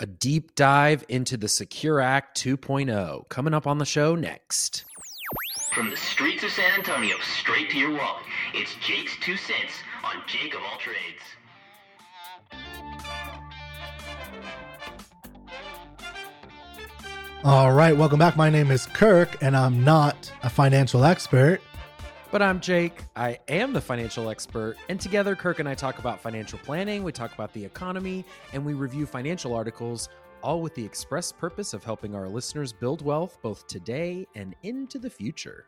a deep dive into the Secure Act 2.0 coming up on the show next. From the streets of San Antonio straight to your wallet, it's Jake's Two Cents on Jake of All Trades. All right, welcome back. My name is Kirk, and I'm not a financial expert. But I'm Jake. I am the financial expert. And together, Kirk and I talk about financial planning, we talk about the economy, and we review financial articles, all with the express purpose of helping our listeners build wealth both today and into the future.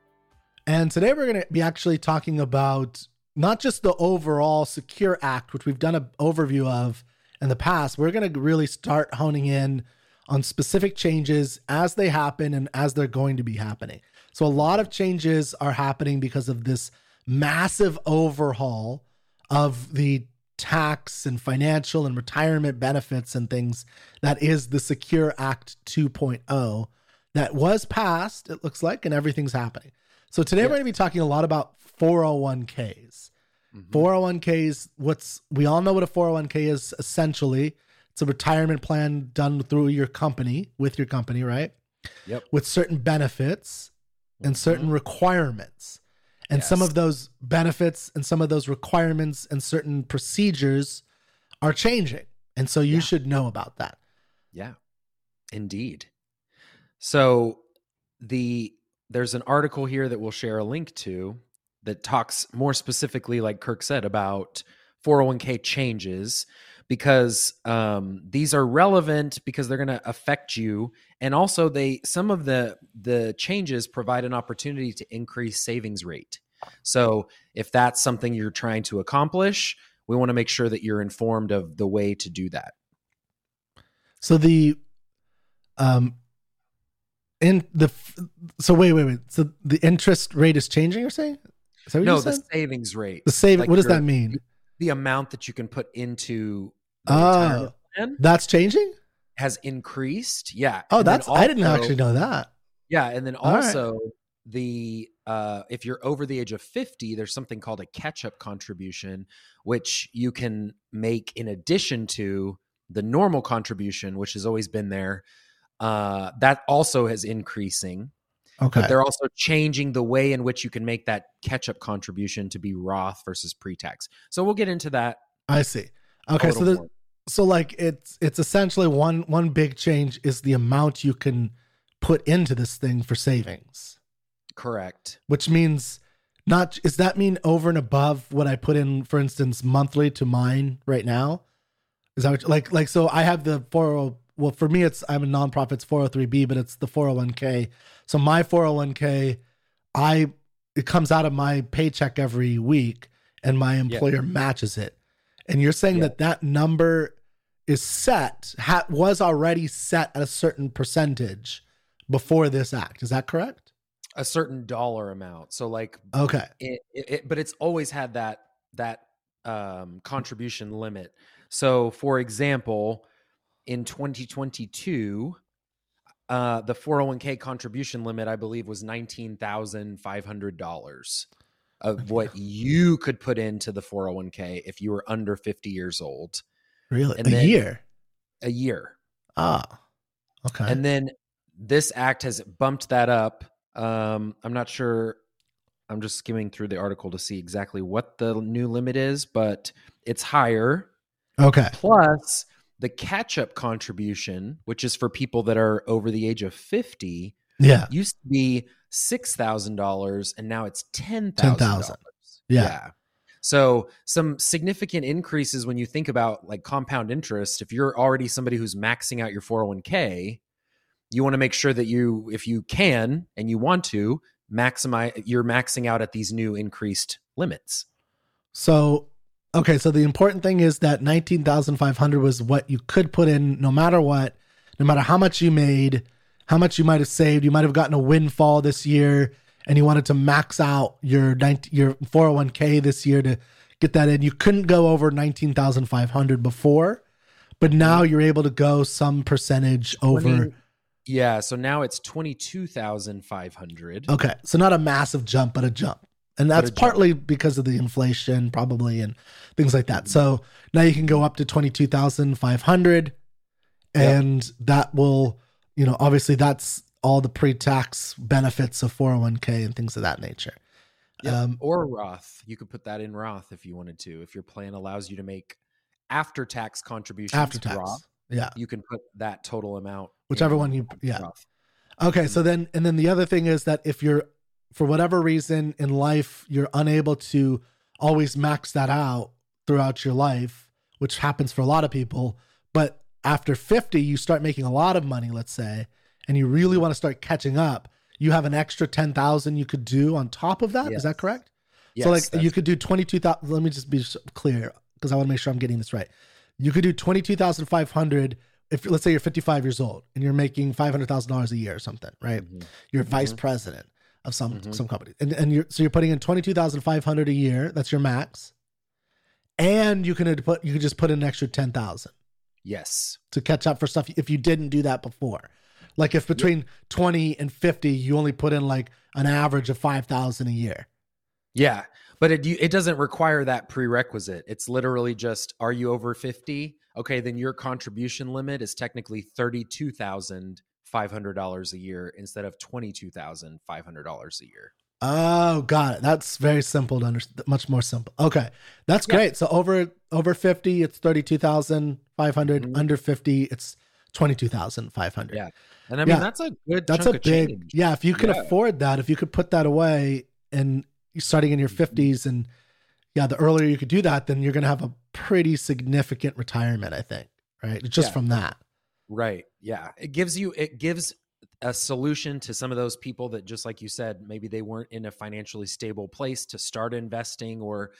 And today we're going to be actually talking about not just the overall Secure Act, which we've done an overview of in the past. We're going to really start honing in on specific changes as they happen and as they're going to be happening. So, a lot of changes are happening because of this massive overhaul of the tax and financial and retirement benefits and things that is the Secure Act 2.0 that was passed, it looks like, and everything's happening. So, today we're going to be talking a lot about 401ks. Mm-hmm. 401ks, what's we all know what a 401k is essentially. It's a retirement plan done through your company with your company, right? Yep. With certain benefits and certain mm-hmm. requirements. And yes. some of those benefits and some of those requirements and certain procedures are changing. And so you yeah. should know about that. Yeah. Indeed. So the there's an article here that we'll share a link to that talks more specifically like Kirk said about 401k changes because um, these are relevant because they're going to affect you and also they some of the the changes provide an opportunity to increase savings rate. So if that's something you're trying to accomplish we want to make sure that you're informed of the way to do that. So the um in the so wait wait wait. So the interest rate is changing you're saying? No the savings rate. The save like what does that mean? the amount that you can put into Oh, that's changing. Has increased, yeah. Oh, and that's also, I didn't actually know that. Yeah, and then also right. the uh, if you're over the age of 50, there's something called a catch-up contribution, which you can make in addition to the normal contribution, which has always been there. Uh, that also is increasing. Okay. But they're also changing the way in which you can make that catch-up contribution to be Roth versus pre-tax. So we'll get into that. I see. Okay, so the, so like it's it's essentially one one big change is the amount you can put into this thing for savings. Correct. Which means not does that mean over and above what I put in, for instance, monthly to mine right now? Is that what, like like so I have the 40 well for me it's I'm a nonprofit it's 403b but it's the 401k. So my 401k I it comes out of my paycheck every week and my employer matches it. And you're saying that that number is set, ha- was already set at a certain percentage before this act. Is that correct? A certain dollar amount. So like okay, it, it, but it's always had that that um, contribution limit. So for example, in 2022, uh, the 401k contribution limit, I believe, was nineteen thousand five hundred dollars of what you could put into the 401k if you were under 50 years old. Really? And a year? A year. Ah. Okay. And then this act has bumped that up. Um, I'm not sure. I'm just skimming through the article to see exactly what the new limit is, but it's higher. Okay. Plus the catch up contribution, which is for people that are over the age of 50, yeah. used to be six thousand dollars, and now it's ten thousand dollars. Yeah. yeah. So some significant increases when you think about like compound interest. If you're already somebody who's maxing out your 401k, you want to make sure that you, if you can and you want to, maximize you're maxing out at these new increased limits. So okay, so the important thing is that 19,500 was what you could put in no matter what, no matter how much you made how much you might have saved. You might have gotten a windfall this year and you wanted to max out your 19, your 401k this year to get that in. You couldn't go over 19,500 before, but now mm-hmm. you're able to go some percentage 20, over. Yeah, so now it's 22,500. Okay. So not a massive jump, but a jump. And that's partly because of the inflation probably and things like that. Mm-hmm. So now you can go up to 22,500 and that will, you know, obviously that's all the pre-tax benefits of 401k and things of that nature. Yep. Um, or Roth. You could put that in Roth if you wanted to. If your plan allows you to make after tax contributions after to tax. Roth, Yeah. you can put that total amount. Whichever one you yeah. Roth. Okay, so then and then the other thing is that if you're for whatever reason in life you're unable to always max that out throughout your life, which happens for a lot of people, but after 50 you start making a lot of money, let's say, and you really want to start catching up, you have an extra 10,000 you could do on top of that. Is Yes. that correct? Yes, so like you could do 22,000 let me just be clear because I want to make sure I'm getting this right. You could do 22,500 if let's say you're 55 years old and you're making $500,000 a year or something, right? Mhm. You're vice president of some Mhm. some company. And and you're so you're putting in 22,500 a year, that's your max. And you can put you can just put in an extra 10,000 Yes. to catch up for stuff if you didn't do that before. Like if between 20 and 50 you only put in like an average of 5,000 a year. Yeah, but it it doesn't require that prerequisite. It's literally just are you over 50? Okay, then your contribution limit is technically $32,500 a year instead of $22,500 a year. Oh, got it. That's very simple to understand. Much more simple. Okay, that's Yeah. great. So over over fifty, it's thirty two thousand five hundred. Mhm. Under fifty, it's twenty two thousand five hundred. Yeah. And I mean Yeah. that's a good that's a big. change. Yeah, if you could Yeah. afford that, if you could put that away, and you're starting in your Mhm. fifties, and yeah, the earlier you could do that, then you're gonna have a pretty significant retirement. I think, right? Just Yeah. from that. Right. Yeah. It gives you it gives a solution to some of those people that just like you said, maybe they weren't in a financially stable place to start investing or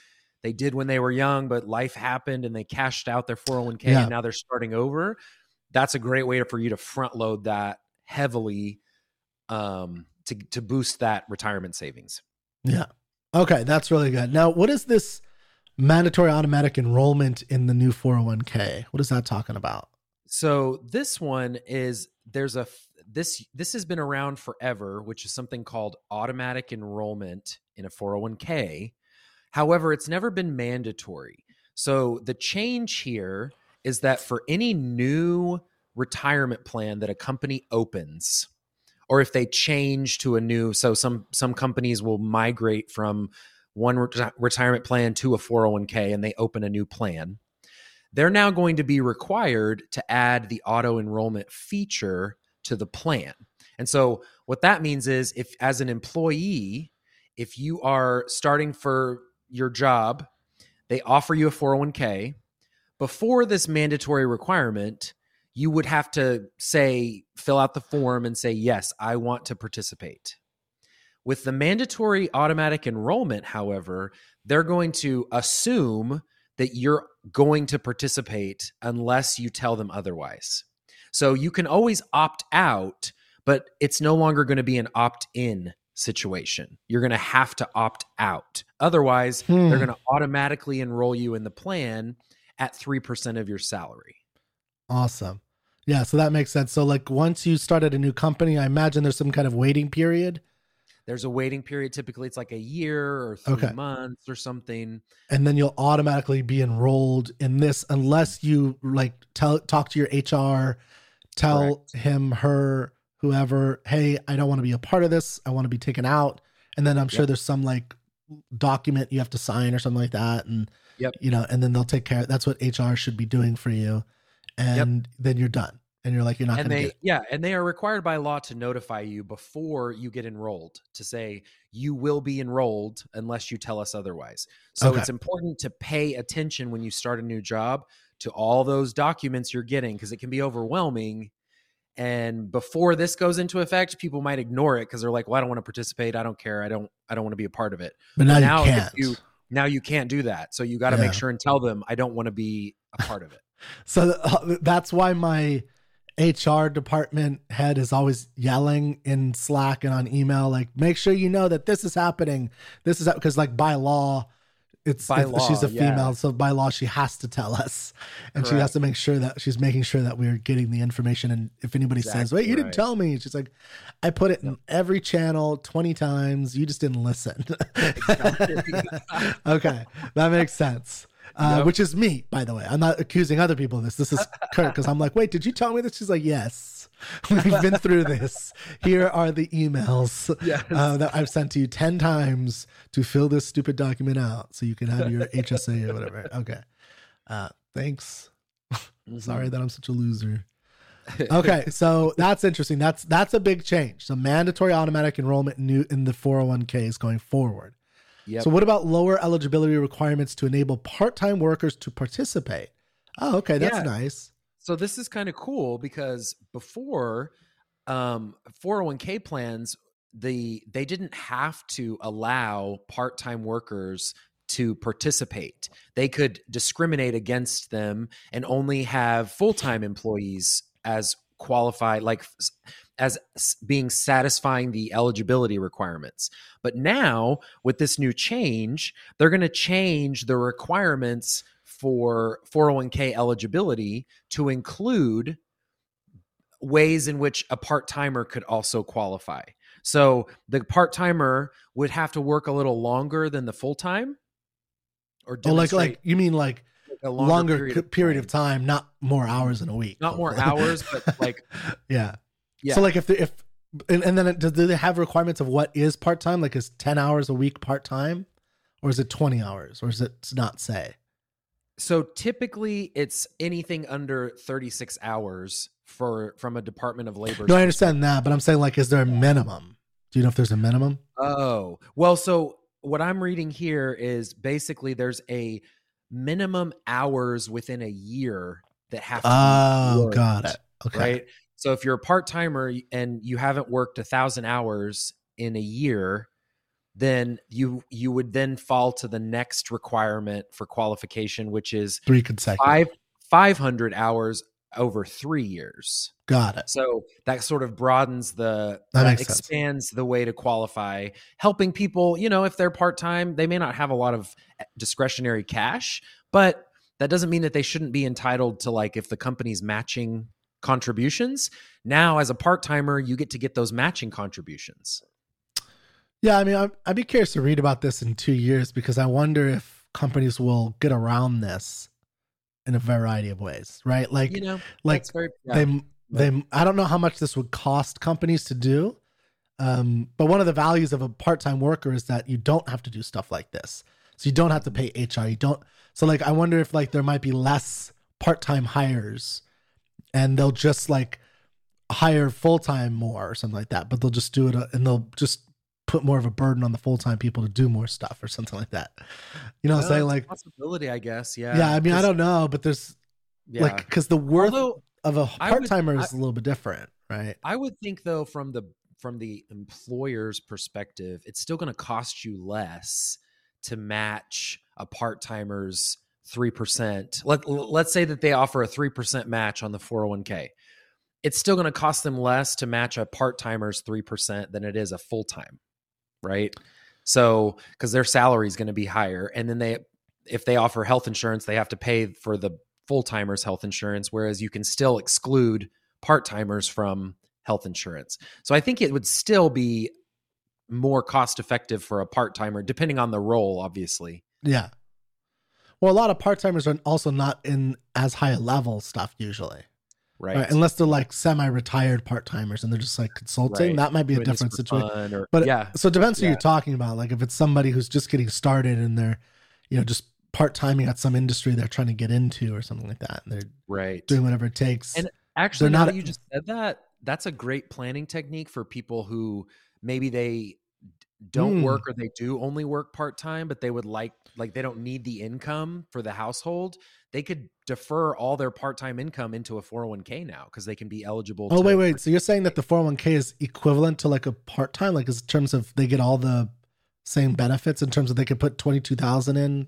they did when they were young, but life happened and they cashed out their 401k Yeah. and now they're starting over. That's a great way for you to front load that heavily um to to boost that retirement savings. Yeah. Okay, that's really good. Now, what is this mandatory automatic enrollment in the new 401k? What is that talking about? So this one is there's a this this has been around forever, which is something called automatic enrollment in a 401k. However, it's never been mandatory. So the change here is that for any new retirement plan that a company opens or if they change to a new so some some companies will migrate from one reti- retirement plan to a 401k and they open a new plan they're now going to be required to add the auto enrollment feature to the plan. And so what that means is if as an employee, if you are starting for your job, they offer you a 401k, before this mandatory requirement, you would have to say fill out the form and say yes, I want to participate. With the mandatory automatic enrollment, however, they're going to assume that you're going to participate unless you tell them otherwise. So you can always opt out, but it's no longer going to be an opt in situation. You're going to have to opt out. Otherwise, Hmm. they're going to automatically enroll you in the plan at 3% of your salary. Awesome. Yeah, so that makes sense. So, like, once you start at a new company, I imagine there's some kind of waiting period, There's a waiting period. Typically, it's like a year or three Okay. months or something. and then you'll automatically be enrolled in this unless you like tell talk to your HR, tell Correct. him, her, whoever, hey, I don't want to be a part of this. I want to be taken out. And then I'm sure Yep. there's some like document you have to sign or something like that. And Yep. you know, and then they'll take care. That's what HR should be doing for you. And then you're done. And you're like, you're not and going to they yeah and they are required by law to notify you before you get enrolled to say you will be enrolled unless you tell us otherwise so Okay. it's important to pay attention when you start a new job to all those documents you're getting because it can be overwhelming and before this goes into effect people might ignore it because they're like well i don't want to participate i don't care i don't i don't want to be a part of it but now, now can't. you- now you can't do that so you got to Yeah. make sure and tell them i don't want to be a part of it So uh, that's why my HR department head is always yelling in Slack and on email, like, make sure you know that this is happening. This is because, like, by law, it's By if she's a law, yeah. female, so by law she has to tell us, and she has to make sure that she's making sure that we're getting the information. And if anybody says, "Wait, you didn't tell me," she's like, "I put it in every channel twenty times. You just didn't listen." Okay, that makes sense. uh, Yep. which is me, by the way. I'm not accusing other people of this. This is Kirk because I'm like, wait, did you tell me this? She's like, yes, we've been through this. Here are the emails Yes. uh, that I've sent to you 10 times to fill this stupid document out so you can have your HSA or whatever. Okay. Uh, thanks. Sorry that I'm such a loser. Okay, so that's interesting. That's that's a big change. So mandatory automatic enrollment in, new, in the 401k is going forward. Yep. So what about lower eligibility requirements to enable part-time workers to participate? Oh, okay, that's Yeah. nice. So this is kind of cool because before um 401k plans the they didn't have to allow part-time workers to participate. They could discriminate against them and only have full-time employees as qualified like as being satisfying the eligibility requirements. But now with this new change, they're going to change the requirements for 401k eligibility to include ways in which a part-timer could also qualify. So the part-timer would have to work a little longer than the full-time or Oh, like like you mean like a longer, period, period of time, not more hours in a week. Not more hours, but like yeah. yeah. So like if the, if and, and then it, do they have requirements of what is part time? Like is ten hours a week part time, or is it twenty hours, or is it not say? So typically it's anything under 36 hours for from a Department of Labor. No, I understand that, but I'm saying like, is there a minimum? Do you know if there's a minimum? Oh, well, so what I'm reading here is basically there's a minimum hours within a year that have to be Oh, worked, got it. Okay. Right. So if you're a part timer and you haven't worked a thousand hours in a year, then you you would then fall to the next requirement for qualification, which is Three consecutive. five five hundred hours over three years. Got it. So that sort of broadens the That sense. expands the way to qualify, helping people, you know, if they're part-time, they may not have a lot of eh, discretionary cash, but that doesn't mean that they shouldn't be entitled to like if the company's matching contributions. Now as a part-timer, you get to get those matching contributions. Yeah, I mean, I'd, I'd be curious to read about this in two years because I wonder if companies will get around this in a variety of ways, right? Like, You know, like very yeah. they they I don't know how much this would cost companies to do. Um, but one of the values of a part-time worker is that you don't have to do stuff like this. So you don't have to pay HR. You don't so like I wonder if like there might be less part-time hires and they'll just like hire full-time more or something like that, but they'll just do it uh, and they'll just put more of a burden on the full-time people to do more stuff or something like that. You know what I'm saying? Like possibility, I guess. Yeah. yeah, I mean I don't know, but there's yeah. like because the worth Although of a part timer is a little bit different, right? I would think though from the from the employer's perspective, it's still going to cost you less to match a part-timer's 3%. Let let's say that they offer a 3% match on the 401k. It's still going to cost them less to match a part-timer's 3% than it is a full-time, right? So, cuz their salary is going to be higher and then they if they offer health insurance, they have to pay for the full-timers health insurance whereas you can still exclude part-timers from health insurance. So I think it would still be more cost effective for a part-timer depending on the role obviously. Yeah. Well, a lot of part timers are also not in as high a level stuff usually, Right. right? Unless they're like semi-retired part timers and they're just like consulting. Right. That might be a Doing this different situation. Or, But yeah, So it depends who Yeah. you're talking about. Like if it's somebody who's just getting started and they're, you know, just part timing at some industry they're trying to get into or something like that, and they're right. doing whatever it takes. And Actually, They're now not- that you just said that, that's a great planning technique for people who maybe they don't Mm. work or they do only work part time, but they would like like they don't need the income for the household. They could defer all their part time income into a 401k now because they can be eligible. oh wait, wait. So you're saying that the 401k is equivalent to like a part time, like in terms of they get all the same benefits in terms of they could put twenty two thousand in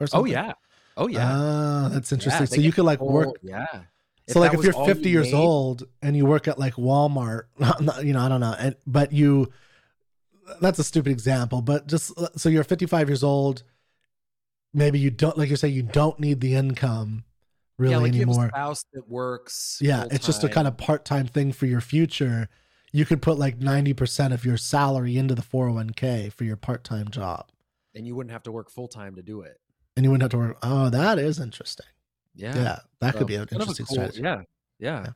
or something? Oh yeah. Oh yeah. Ah, that's interesting. they so you could like full- work Yeah. so like if you're 50 you years made- old and you work at like Walmart, not- you know, I don't know, and, but you, that's a stupid example, but just uh, so you're 55 years old, maybe you don't, like you say, you don't need the income really yeah, like you have a anymore. spouse that works. Yeah, it's just a kind of part time thing for your future. You could put like 90% of your salary into the 401k for your part time job. and you wouldn't have to work full time to do it. and you wouldn't have to work. Oh, that is interesting. Yeah. Yeah, that So, could be an kind of a interesting cool- strategy. Yeah. Yeah.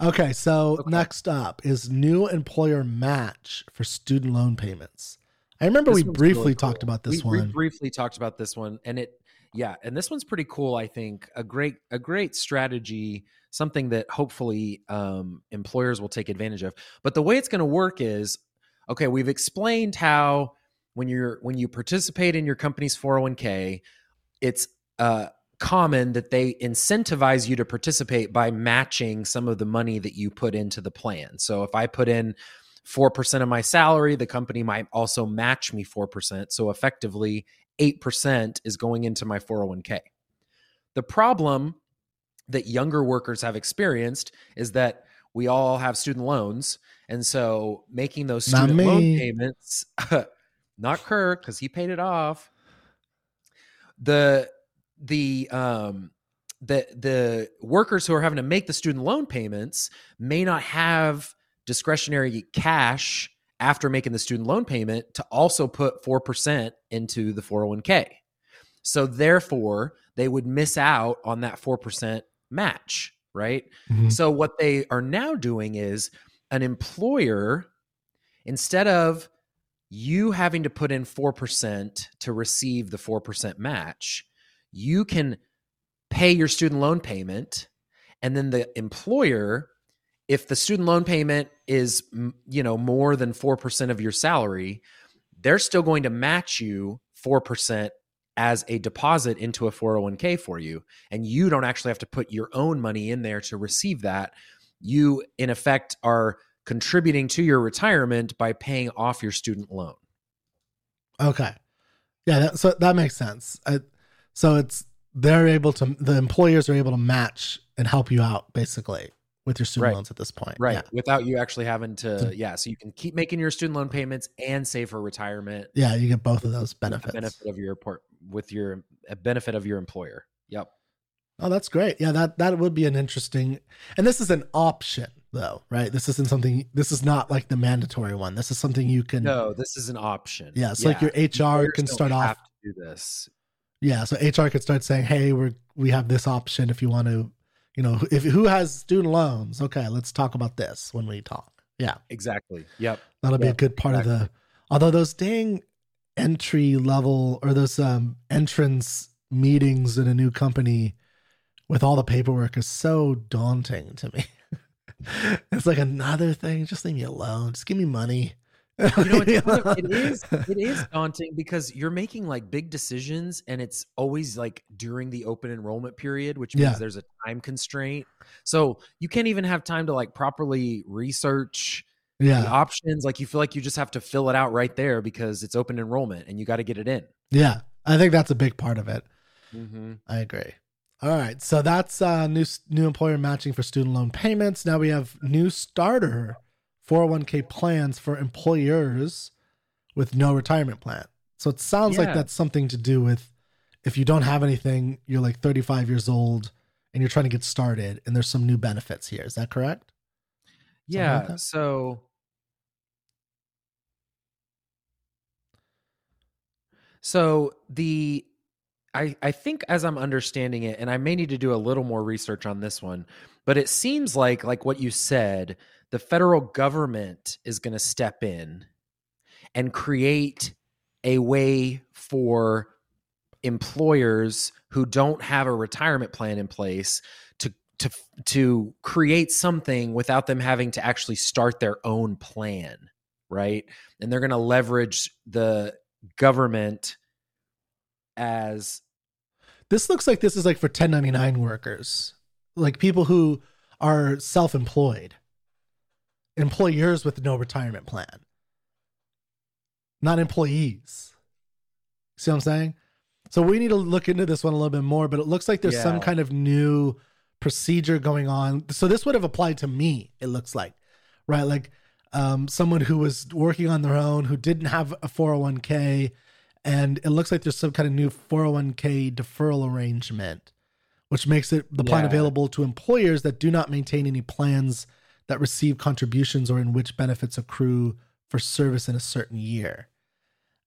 Okay, so Okay. next up is new employer match for student loan payments. I remember This we briefly really talked about this we one. briefly talked about this one, and it, yeah, and this one's pretty cool. I think a great, a great strategy, something that hopefully um, employers will take advantage of. But the way it's going to work is, okay, we've explained how when you're when you participate in your company's 401k, it's uh, common that they incentivize you to participate by matching some of the money that you put into the plan. So if I put in 4% of my salary, the company might also match me 4%. So effectively, 8% is going into my 401k. The problem that younger workers have experienced is that we all have student loans. And so making those student loan payments, not Kirk, because he paid it off. The the um the the workers who are having to make the student loan payments may not have discretionary cash after making the student loan payment to also put 4% into the 401k. So therefore, they would miss out on that 4% match, right? Mhm. So what they are now doing is an employer instead of you having to put in 4% to receive the 4% match, you can pay your student loan payment and then the employer if the student loan payment is you know more than 4% of your salary they're still going to match you 4% as a deposit into a 401k for you and you don't actually have to put your own money in there to receive that you in effect are contributing to your retirement by paying off your student loan Okay. Yeah, that, so that makes sense. I, so it's they're able to the employers are able to match and help you out basically with your student Right. loans at this point. right Yeah. without you actually having to yeah so you can keep making your student loan payments and save for retirement Yeah, you get both of those benefits. benefit of your port with your a benefit of your employer yep Oh, that's great. Yeah, that that would be an interesting. And this is an option though, right? This isn't something this is not like the mandatory one. This is something you can no this is an option Yeah, it's like your HR Employers can start off have to do this Yeah, so HR could start saying, "Hey, we're we have this option if you want to, you know, if who has student loans? Okay, let's talk about this when we talk." Yeah, exactly yep that'll be a good part of the. Although those dang entry level or those um entrance meetings in a new company with all the paperwork is so daunting to me. it's like another thing. Just leave me alone. Just give me money. You know it's, it is it is daunting because you're making like big decisions and it's always like during the open enrollment period which means Yeah. there's a time constraint so you can't even have time to like properly research the Yeah, options like you feel like you just have to fill it out right there because it's open enrollment and you got to get it in yeah. I think that's a big part of it. mm-hmm. I agree. All right, so that's uh, new new employer matching for student loan payments. Now we have new starter 401k plans for employers with no retirement plan. So it sounds like that's something to do with if you don't have anything, you're like 35 years old and you're trying to get started, and there's some new benefits here. Is that correct? Something like yeah that? so so the I, I think as i'm understanding it and i may need to do a little more research on this one but it seems like like what you said the federal government is going to step in and create a way for employers who don't have a retirement plan in place to to to create something without them having to actually start their own plan right? And they're going to leverage the government as This looks like this is like for 1099 workers, like people who are self employed, employers with no retirement plan, not employees. See what I'm saying? So we need to look into this one a little bit more, but it looks like there's some kind of new procedure going on. So this would have applied to me, it looks like, right? Like um, someone who was working on their own, who didn't have a 401k, and it looks like there's some kind of new 401k deferral arrangement, which makes it the plan Yeah. available to employers that do not maintain any plans that receive contributions or in which benefits accrue for service in a certain year.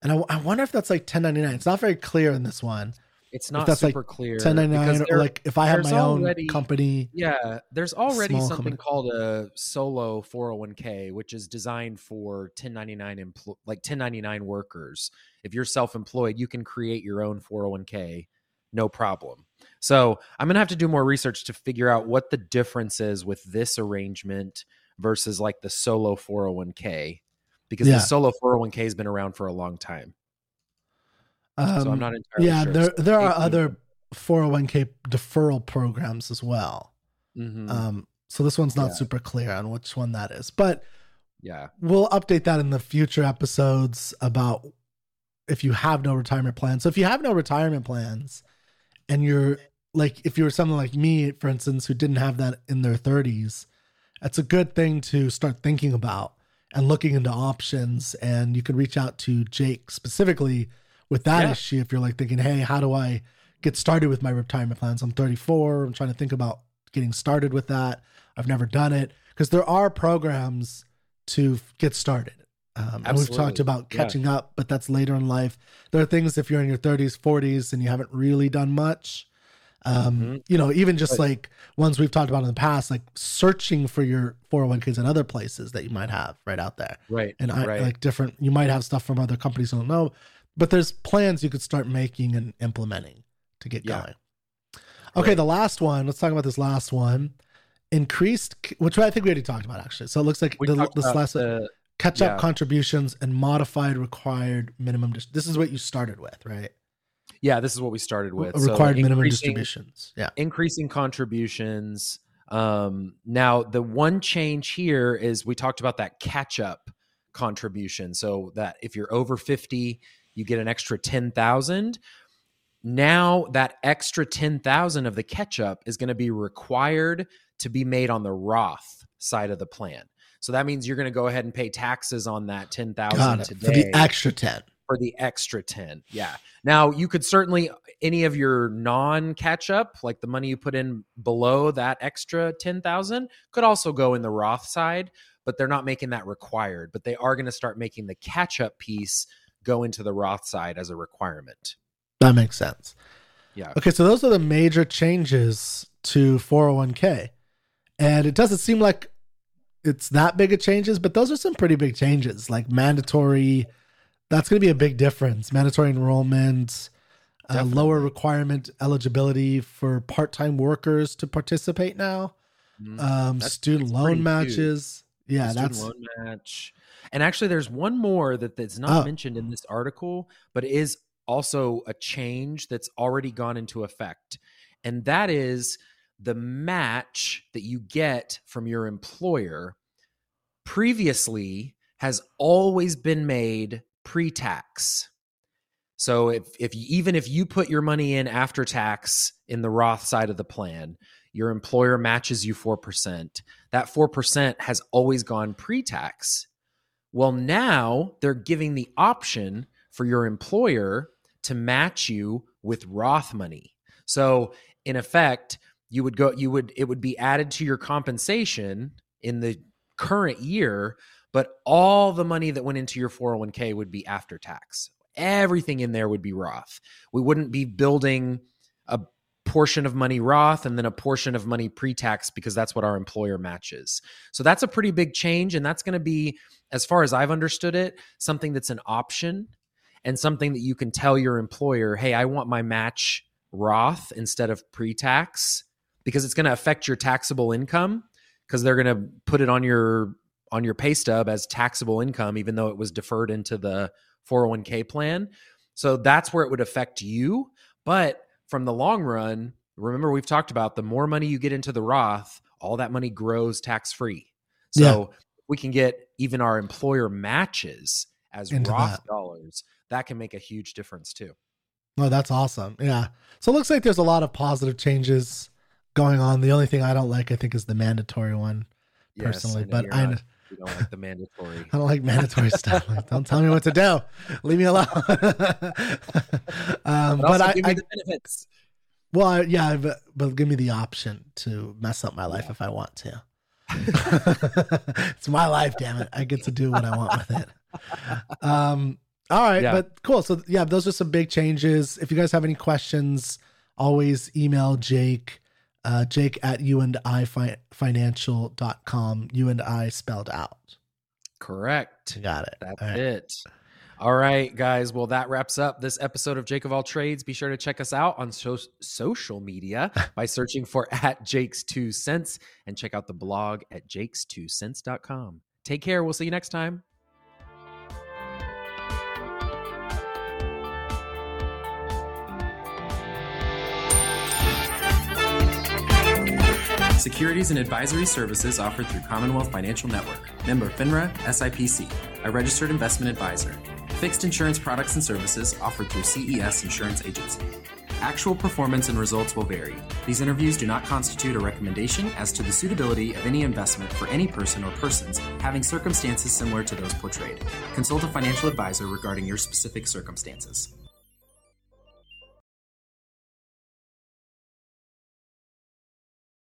And I, I wonder if that's like 1099. It's not very clear in this one. it's not that's like super clear. 1099 because or like if I have my own company. Yeah, there's already something company. called a solo 401k, which is designed for 1099 empl- like 1099 workers. If you're self-employed, you can create your own 401k, no problem. So I'm gonna have to do more research to figure out what the difference is with this arrangement versus like the solo 401k, because Yeah. the solo 401k has been around for a long time. Um, so I'm not entirely yeah, sure. there there are other 401k deferral programs as well. Mhm. Um, so this one's not Yeah. super clear on which one that is, but yeah. we'll update that in the future episodes about if you have no retirement plans. So if you have no retirement plans and you're like if you were someone like me, for instance, who didn't have that in their 30s, that's a good thing to start thinking about and looking into options. And you can reach out to Jake specifically with that Yeah. issue if you're like thinking, hey, how do I get started with my retirement plans? I'm 34. I'm trying to think about getting started with that. I've never done it because there are programs to get started. Um, and we've talked about Yeah. catching up, but that's later in life. There are things if you're in your 30s, 40s, and you haven't really done much. Um, Mhm. You know, even just But- like ones we've talked about in the past, like searching for your 401ks and other places that you might have right out there Right. and I, right. like different you might have stuff from other companies don't know but there's plans you could start making and implementing to get Yeah. going okay Right. the last one let's talk about this last one increased which i think we already talked about actually so it looks like the, this last the, catch up yeah. contributions and modified required minimum dis- this is what you started with right yeah, this is what we started with. So required minimum distributions yeah Increasing contributions. Um, now, the one change here is we talked about that catch up contribution. So that if you're over 50, you get an extra 10,000. Now that extra 10,000 of the catch up is going to be required to be made on the Roth side of the plan. So that means you're going to go ahead and pay taxes on that 10,000 got today for the extra 10 for the extra 10. Yeah. Now, you could certainly uh, any of your non catch up, like the money you put in below that extra 10,000 could also go in the Roth side, but they're not making that required, but they are going to start making the catch up piece go into the Roth side as a requirement. that makes sense Yeah. Okay, so those are the major changes to 401k. And it doesn't seem like it's that big of changes, but those are some pretty big changes, like mandatory. That's going to be a big difference. Mandatory enrollment, uh, lower requirement eligibility for part time workers to participate now, Mhm. um, student loan huge. matches. Yeah, student that's loan match. And actually, there's one more that, that's not Oh. mentioned in this article, but is also a change that's already gone into effect. And that is the match that you get from your employer previously has always been made pre-tax. So if if even if you put your money in after tax in the Roth side of the plan, your employer matches you 4%. That 4% has always gone pre-tax. Well, now they're giving the option for your employer to match you with Roth money. So, in effect, you would go you would it would be added to your compensation in the current year, but all the money that went into your 401k would be after tax. Everything in there would be Roth. We wouldn't be building a portion of money Roth and then a portion of money pre-tax because that's what our employer matches. So that's a pretty big change and that's going to be as far as I've understood it, something that's an option and something that you can tell your employer, "Hey, I want my match Roth instead of pre-tax." Because it's going to affect your taxable income because they're going to put it on your on your pay stub as taxable income even though it was deferred into the 401k plan. So that's where it would affect you, but from the long run, remember we've talked about the more money you get into the Roth, all that money grows tax free. So we can get even our employer matches as Into Roth that. dollars. That can make a huge difference too. Oh, that's awesome. Yeah. So it looks like there's a lot of positive changes going on. The only thing I don't like, I think, is the mandatory one personally. know but I, you don't like the mandatory. I don't like mandatory stuff. Like, don't tell me what to do. Leave me alone. um, But, but I, give me I the benefits. well, I, yeah, but, but give me the option to mess up my life if I want to. it's my life, damn it. I get to do what I want with it. Um, All right, Yeah. but cool. So yeah, those are some big changes. If you guys have any questions, always email Jake, uh, Jake at you and I fi- financial.com. You and I spelled out. Correct. Got it. That's All right. it. All right, guys. Well, that wraps up this episode of Jake of All Trades. Be sure to check us out on so- social media by searching for at Jake's Two Cents and check out the blog at jakes2cents.com. Take care. We'll see you next time. Securities and advisory services offered through Commonwealth Financial Network, member FINRA, SIPC, a registered investment advisor. Fixed insurance products and services offered through CES Insurance Agency. Actual performance and results will vary. These interviews do not constitute a recommendation as to the suitability of any investment for any person or persons having circumstances similar to those portrayed. Consult a financial advisor regarding your specific circumstances.